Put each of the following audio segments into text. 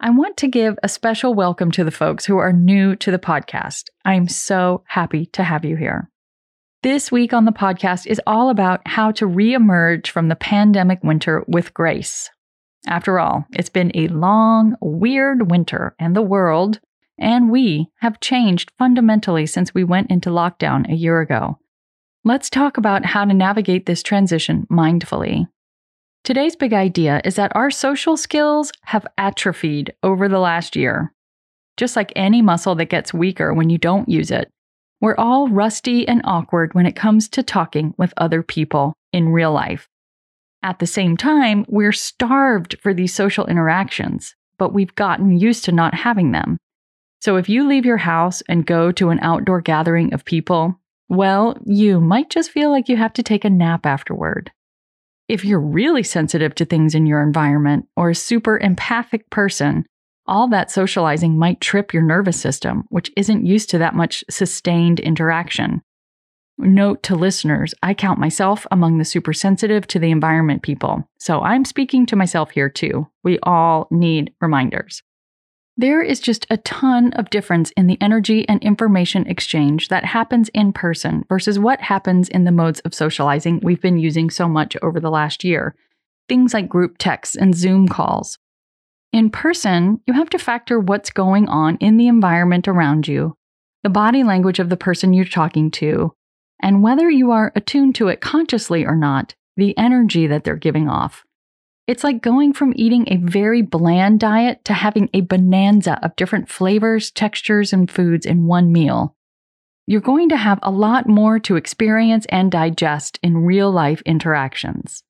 I want to give a special welcome to the folks who are new to the podcast. I'm so happy to have you here. This week on the podcast is all about how to reemerge from the pandemic winter with grace. After all, it's been a long, weird winter, and the world, and we, have changed fundamentally since we went into lockdown a year ago. Let's talk about how to navigate this transition mindfully. Today's big idea is that our social skills have atrophied over the last year. Just like any muscle that gets weaker when you don't use it, we're all rusty and awkward when it comes to talking with other people in real life. At the same time, we're starved for these social interactions, but we've gotten used to not having them. So if you leave your house and go to an outdoor gathering of people, well, you might just feel like you have to take a nap afterward. If you're really sensitive to things in your environment or a super empathic person, all that socializing might trip your nervous system, which isn't used to that much sustained interaction. Note to listeners, I count myself among the super sensitive to the environment people, so I'm speaking to myself here too. We all need reminders. There is just a ton of difference in the energy and information exchange that happens in person versus what happens in the modes of socializing we've been using so much over the last year. Things like group texts and Zoom calls. In person, you have to factor what's going on in the environment around you, the body language of the person you're talking to, and whether you are attuned to it consciously or not, the energy that they're giving off. It's like going from eating a very bland diet to having a bonanza of different flavors, textures, and foods in one meal. You're going to have a lot more to experience and digest in real life interactions.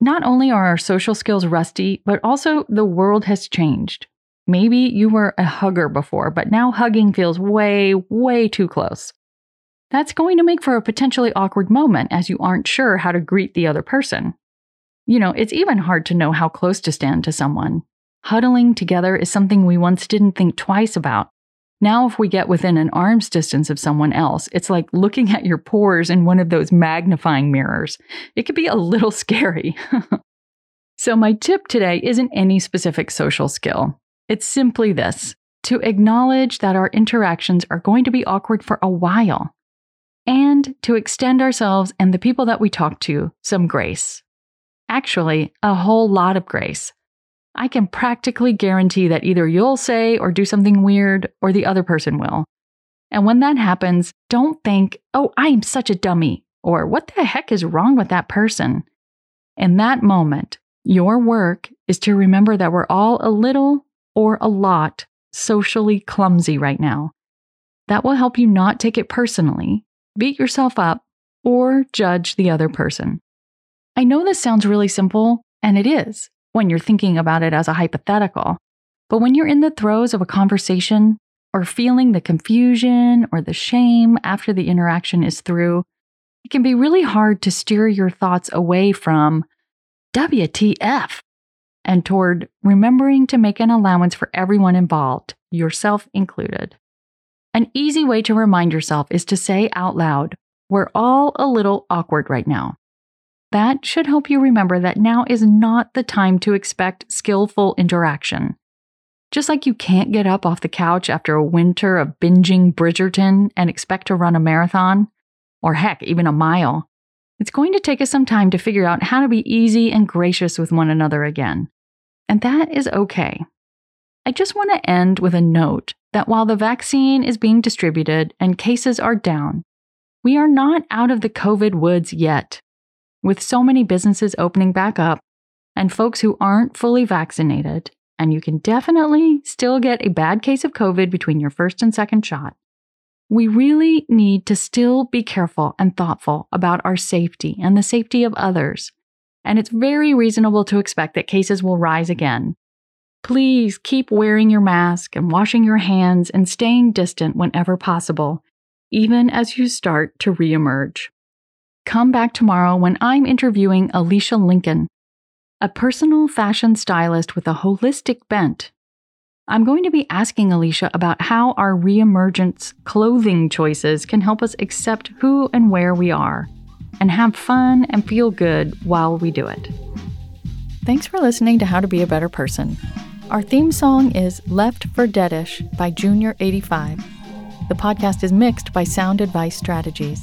Not only are our social skills rusty, but also the world has changed. Maybe you were a hugger before, but now hugging feels way, way too close. That's going to make for a potentially awkward moment as you aren't sure how to greet the other person. You know, it's even hard to know how close to stand to someone. Huddling together is something we once didn't think twice about. Now, if we get within an arm's distance of someone else, it's like looking at your pores in one of those magnifying mirrors. It could be a little scary. so, my tip today isn't any specific social skill. It's simply this to acknowledge that our interactions are going to be awkward for a while, and to extend ourselves and the people that we talk to some grace. Actually, a whole lot of grace. I can practically guarantee that either you'll say or do something weird or the other person will. And when that happens, don't think, oh, I am such a dummy, or what the heck is wrong with that person? In that moment, your work is to remember that we're all a little or a lot socially clumsy right now. That will help you not take it personally, beat yourself up, or judge the other person. I know this sounds really simple, and it is when you're thinking about it as a hypothetical. But when you're in the throes of a conversation or feeling the confusion or the shame after the interaction is through, it can be really hard to steer your thoughts away from WTF and toward remembering to make an allowance for everyone involved, yourself included. An easy way to remind yourself is to say out loud, We're all a little awkward right now. That should help you remember that now is not the time to expect skillful interaction. Just like you can't get up off the couch after a winter of binging Bridgerton and expect to run a marathon, or heck, even a mile, it's going to take us some time to figure out how to be easy and gracious with one another again. And that is okay. I just want to end with a note that while the vaccine is being distributed and cases are down, we are not out of the COVID woods yet. With so many businesses opening back up and folks who aren't fully vaccinated, and you can definitely still get a bad case of COVID between your first and second shot, we really need to still be careful and thoughtful about our safety and the safety of others. And it's very reasonable to expect that cases will rise again. Please keep wearing your mask and washing your hands and staying distant whenever possible, even as you start to reemerge. Come back tomorrow when I'm interviewing Alicia Lincoln, a personal fashion stylist with a holistic bent I'm going to be asking Alicia about how our reemergence clothing choices can help us accept who and where we are and have fun and feel good while we do it. Thanks for listening to How to Be a Better Person. Our theme song is Left for Deadish by Junior85. The podcast is mixed by Sound Advice Strategies.